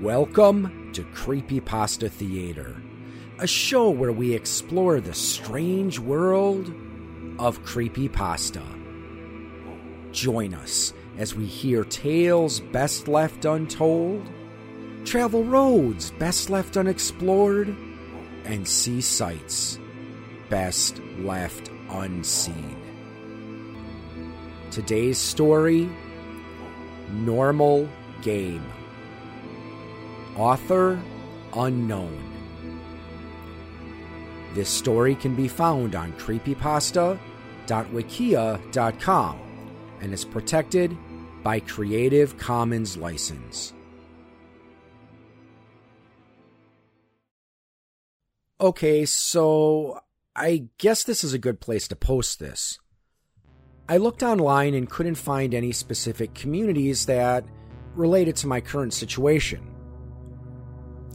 Welcome to Creepypasta Theater, a show where we explore the strange world of creepypasta. Join us as we hear tales best left untold, travel roads best left unexplored, and see sights best left unseen. Today's story Normal Game. Author unknown. This story can be found on creepypasta.wikia.com and is protected by Creative Commons license. Okay, so I guess this is a good place to post this. I looked online and couldn't find any specific communities that related to my current situation.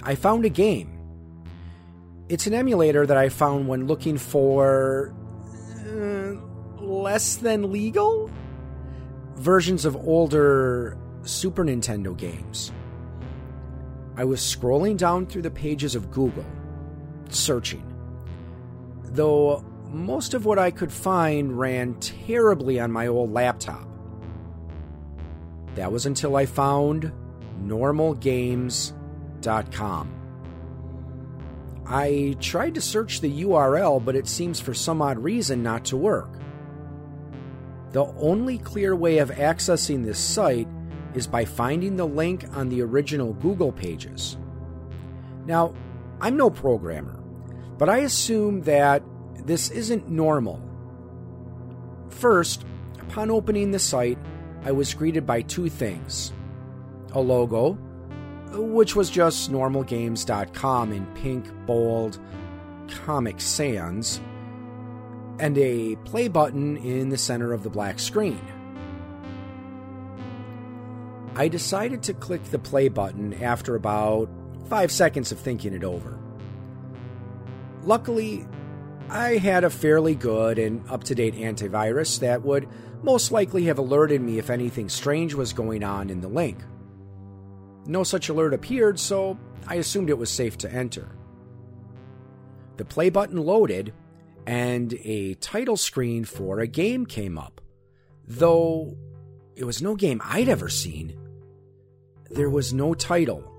I found a game. It's an emulator that I found when looking for uh, less than legal versions of older Super Nintendo games. I was scrolling down through the pages of Google, searching. Though most of what I could find ran terribly on my old laptop. That was until I found I tried to search the URL, but it seems for some odd reason not to work. The only clear way of accessing this site is by finding the link on the original Google pages. Now, I'm no programmer, but I assume that this isn't normal. First, upon opening the site, I was greeted by two things a logo, which was just normalgames.com in pink, bold, Comic Sans, and a play button in the center of the black screen. I decided to click the play button after about five seconds of thinking it over. Luckily, I had a fairly good and up to date antivirus that would most likely have alerted me if anything strange was going on in the link. No such alert appeared, so I assumed it was safe to enter. The play button loaded, and a title screen for a game came up. Though it was no game I'd ever seen, there was no title,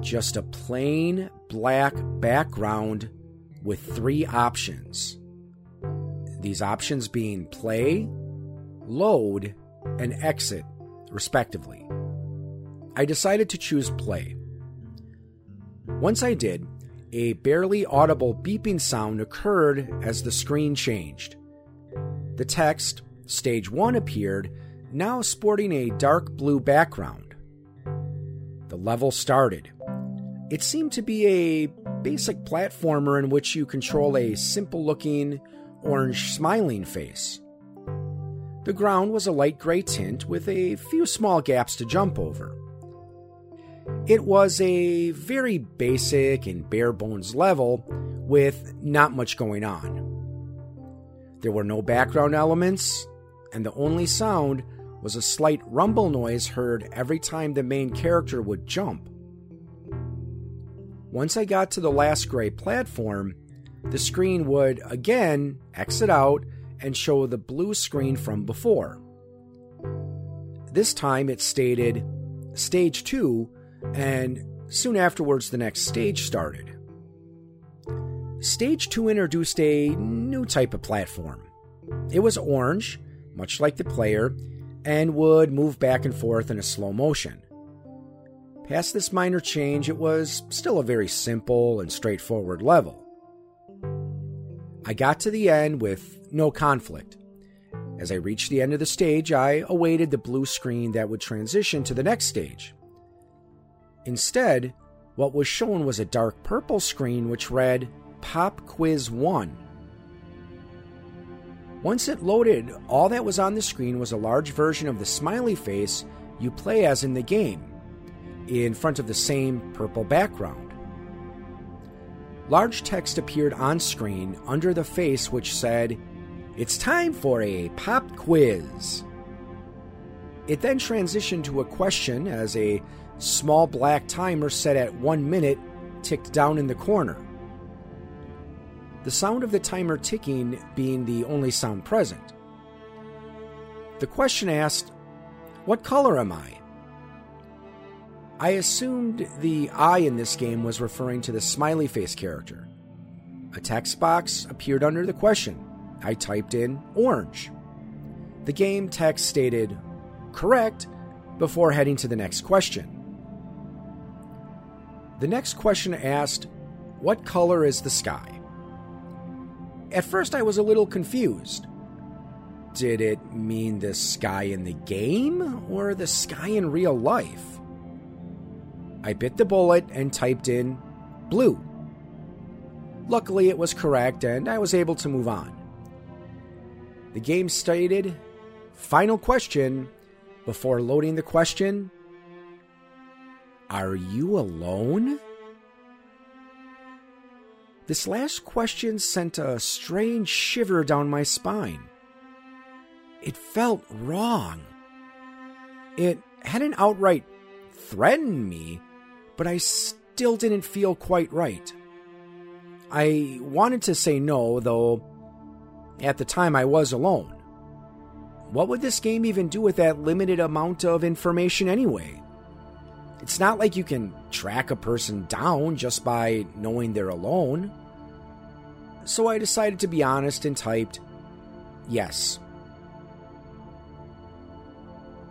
just a plain black background with three options. These options being play, load, and exit, respectively. I decided to choose play. Once I did, a barely audible beeping sound occurred as the screen changed. The text, Stage 1, appeared, now sporting a dark blue background. The level started. It seemed to be a basic platformer in which you control a simple looking orange smiling face. The ground was a light gray tint with a few small gaps to jump over. It was a very basic and bare bones level with not much going on. There were no background elements, and the only sound was a slight rumble noise heard every time the main character would jump. Once I got to the last gray platform, the screen would again exit out and show the blue screen from before. This time it stated Stage 2, and soon afterwards the next stage started. Stage 2 introduced a new type of platform. It was orange, much like the player, and would move back and forth in a slow motion. Past this minor change, it was still a very simple and straightforward level. I got to the end with no conflict. As I reached the end of the stage, I awaited the blue screen that would transition to the next stage. Instead, what was shown was a dark purple screen which read Pop Quiz 1. Once it loaded, all that was on the screen was a large version of the smiley face you play as in the game in front of the same purple background. Large text appeared on screen under the face which said, It's time for a pop quiz. It then transitioned to a question as a small black timer set at one minute ticked down in the corner. The sound of the timer ticking being the only sound present. The question asked, What color am I? I assumed the I in this game was referring to the smiley face character. A text box appeared under the question. I typed in orange. The game text stated correct before heading to the next question. The next question asked, What color is the sky? At first, I was a little confused. Did it mean the sky in the game or the sky in real life? I bit the bullet and typed in blue. Luckily, it was correct and I was able to move on. The game stated final question before loading the question Are you alone? This last question sent a strange shiver down my spine. It felt wrong. It hadn't outright threatened me, but I still didn't feel quite right. I wanted to say no, though at the time I was alone. What would this game even do with that limited amount of information anyway? It's not like you can track a person down just by knowing they're alone. So I decided to be honest and typed, yes.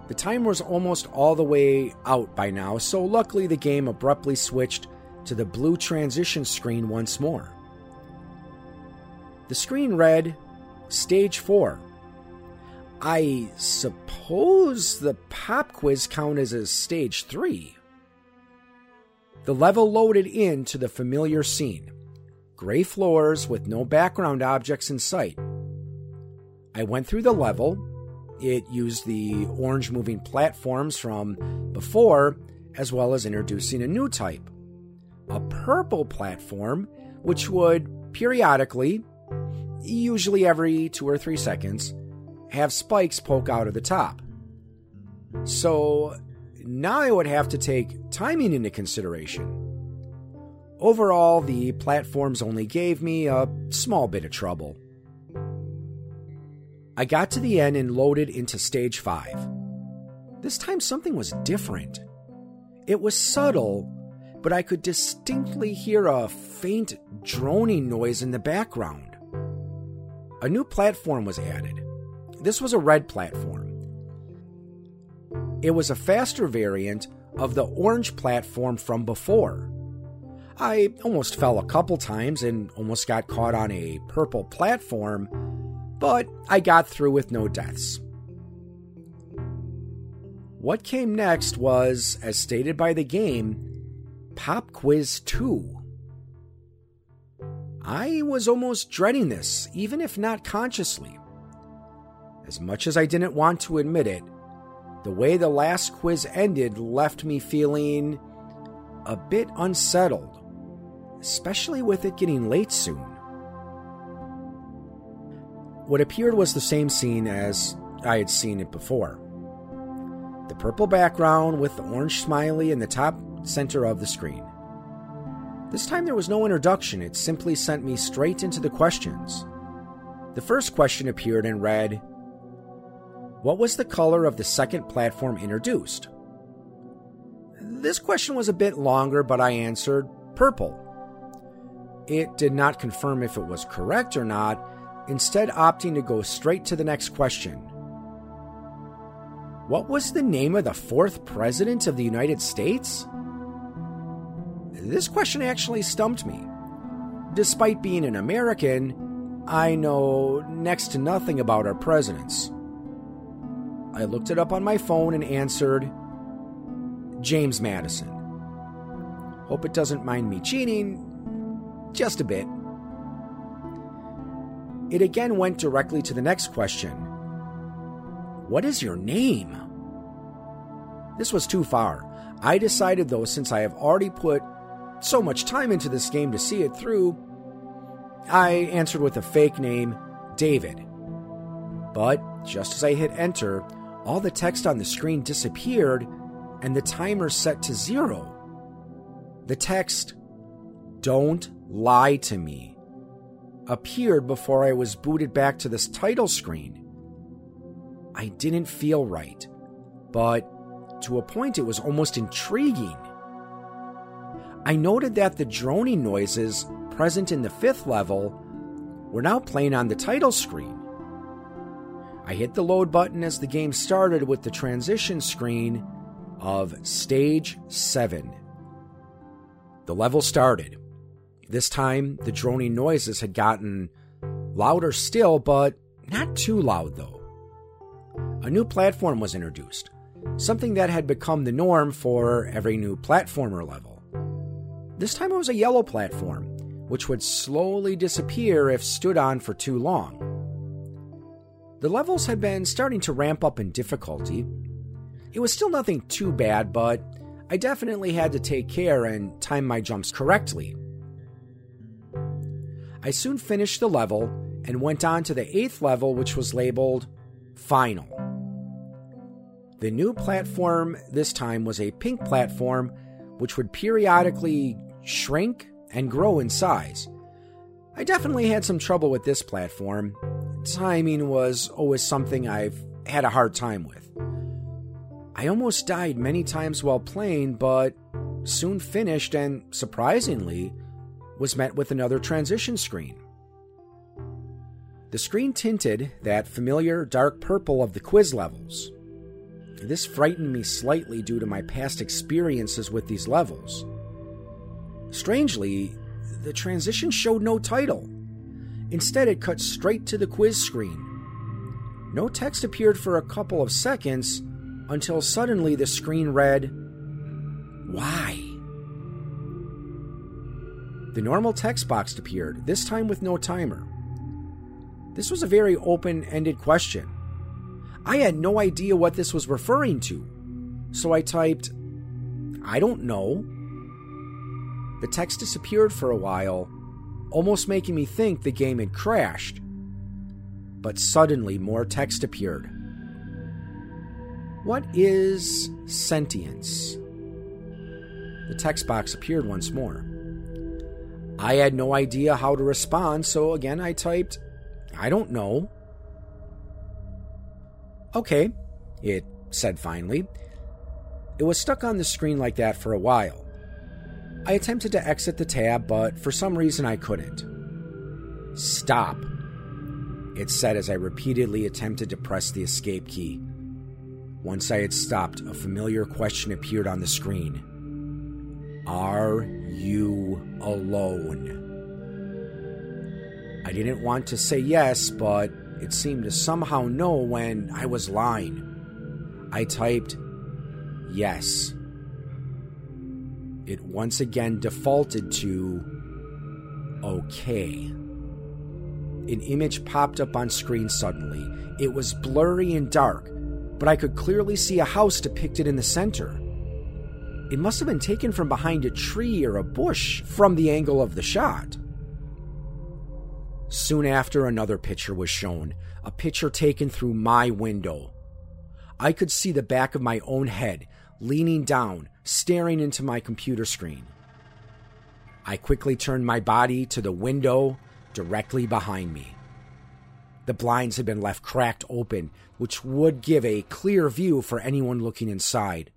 The timer was almost all the way out by now, so luckily the game abruptly switched to the blue transition screen once more. The screen read Stage 4. I suppose the pop quiz count as a stage 3. The level loaded into the familiar scene gray floors with no background objects in sight. I went through the level, it used the orange moving platforms from before, as well as introducing a new type a purple platform, which would periodically, usually every two or three seconds, have spikes poke out of the top. So now I would have to take timing into consideration. Overall, the platforms only gave me a small bit of trouble. I got to the end and loaded into stage 5. This time something was different. It was subtle, but I could distinctly hear a faint droning noise in the background. A new platform was added. This was a red platform. It was a faster variant of the orange platform from before. I almost fell a couple times and almost got caught on a purple platform but I got through with no deaths. What came next was, as stated by the game, Pop Quiz 2. I was almost dreading this, even if not consciously. As much as I didn't want to admit it, the way the last quiz ended left me feeling a bit unsettled, especially with it getting late soon. What appeared was the same scene as I had seen it before. The purple background with the orange smiley in the top center of the screen. This time there was no introduction, it simply sent me straight into the questions. The first question appeared and read What was the color of the second platform introduced? This question was a bit longer, but I answered purple. It did not confirm if it was correct or not, instead opting to go straight to the next question. What was the name of the fourth president of the United States? This question actually stumped me. Despite being an American, I know next to nothing about our presidents. I looked it up on my phone and answered James Madison. Hope it doesn't mind me cheating, just a bit. It again went directly to the next question What is your name? This was too far. I decided, though, since I have already put so much time into this game to see it through, I answered with a fake name, David. But just as I hit enter, all the text on the screen disappeared and the timer set to zero. The text, Don't lie to me, appeared before I was booted back to this title screen. I didn't feel right, but to a point it was almost intriguing. I noted that the droning noises present in the fifth level were now playing on the title screen. I hit the load button as the game started with the transition screen of Stage 7. The level started. This time, the droning noises had gotten louder still, but not too loud though. A new platform was introduced, something that had become the norm for every new platformer level. This time it was a yellow platform, which would slowly disappear if stood on for too long. The levels had been starting to ramp up in difficulty. It was still nothing too bad, but I definitely had to take care and time my jumps correctly. I soon finished the level and went on to the eighth level, which was labeled Final. The new platform this time was a pink platform, which would periodically shrink and grow in size. I definitely had some trouble with this platform. Timing was always something I've had a hard time with. I almost died many times while playing, but soon finished and, surprisingly, was met with another transition screen. The screen tinted that familiar dark purple of the quiz levels. This frightened me slightly due to my past experiences with these levels. Strangely, the transition showed no title. Instead, it cut straight to the quiz screen. No text appeared for a couple of seconds until suddenly the screen read, Why? The normal text box appeared, this time with no timer. This was a very open ended question. I had no idea what this was referring to, so I typed, I don't know. The text disappeared for a while, almost making me think the game had crashed. But suddenly more text appeared. What is sentience? The text box appeared once more. I had no idea how to respond, so again I typed, I don't know. Okay, it said finally. It was stuck on the screen like that for a while. I attempted to exit the tab, but for some reason I couldn't. Stop, it said as I repeatedly attempted to press the escape key. Once I had stopped, a familiar question appeared on the screen Are you alone? I didn't want to say yes, but it seemed to somehow know when I was lying. I typed yes it once again defaulted to OK. An image popped up on screen suddenly. It was blurry and dark, but I could clearly see a house depicted in the center. It must have been taken from behind a tree or a bush from the angle of the shot. Soon after, another picture was shown, a picture taken through my window. I could see the back of my own head, leaning down, staring into my computer screen. I quickly turned my body to the window directly behind me. The blinds had been left cracked open, which would give a clear view for anyone looking inside.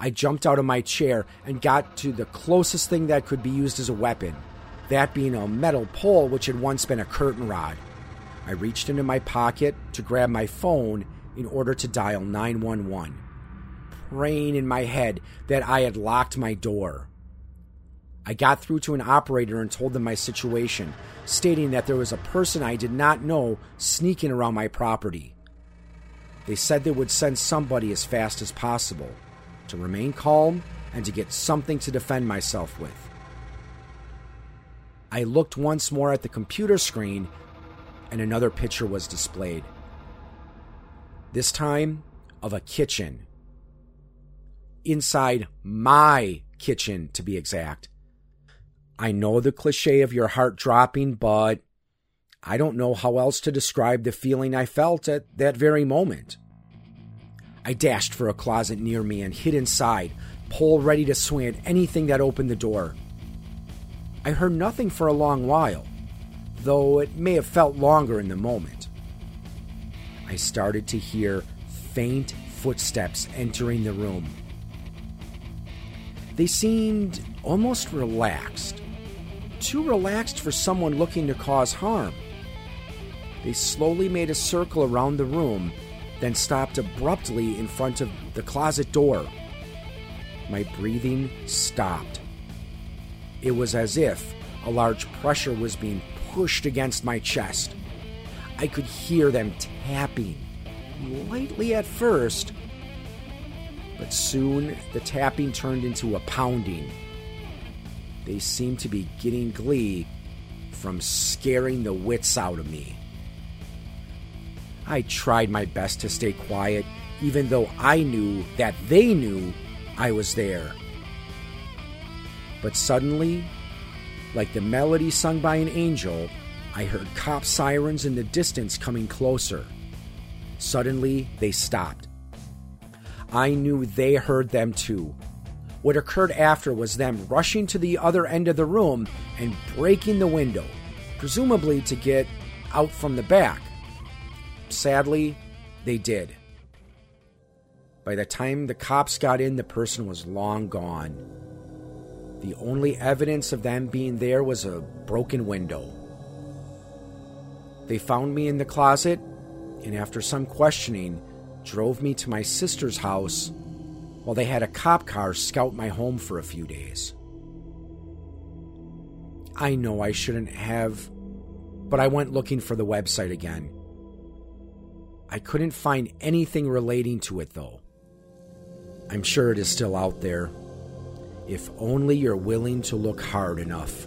I jumped out of my chair and got to the closest thing that could be used as a weapon, that being a metal pole which had once been a curtain rod. I reached into my pocket to grab my phone in order to dial 911 praying in my head that I had locked my door. I got through to an operator and told them my situation, stating that there was a person I did not know sneaking around my property. They said they would send somebody as fast as possible to remain calm and to get something to defend myself with. I looked once more at the computer screen and another picture was displayed. This time of a kitchen inside my kitchen, to be exact. I know the cliche of your heart dropping, but I don't know how else to describe the feeling I felt at that very moment. I dashed for a closet near me and hid inside, pole ready to swing at anything that opened the door. I heard nothing for a long while, though it may have felt longer in the moment. I started to hear faint footsteps entering the room. They seemed almost relaxed, too relaxed for someone looking to cause harm. They slowly made a circle around the room, then stopped abruptly in front of the closet door. My breathing stopped. It was as if a large pressure was being pushed against my chest. I could hear them tapping, lightly at first, but soon the tapping turned into a pounding. They seemed to be getting glee from scaring the wits out of me. I tried my best to stay quiet, even though I knew that they knew I was there. But suddenly, like the melody sung by an angel, I heard cop sirens in the distance coming closer. Suddenly, they stopped. I knew they heard them too. What occurred after was them rushing to the other end of the room and breaking the window, presumably to get out from the back. Sadly, they did. By the time the cops got in, the person was long gone. The only evidence of them being there was a broken window. They found me in the closet, and after some questioning, drove me to my sister's house while they had a cop car scout my home for a few days. I know I shouldn't have, but I went looking for the website again. I couldn't find anything relating to it, though. I'm sure it is still out there, if only you're willing to look hard enough.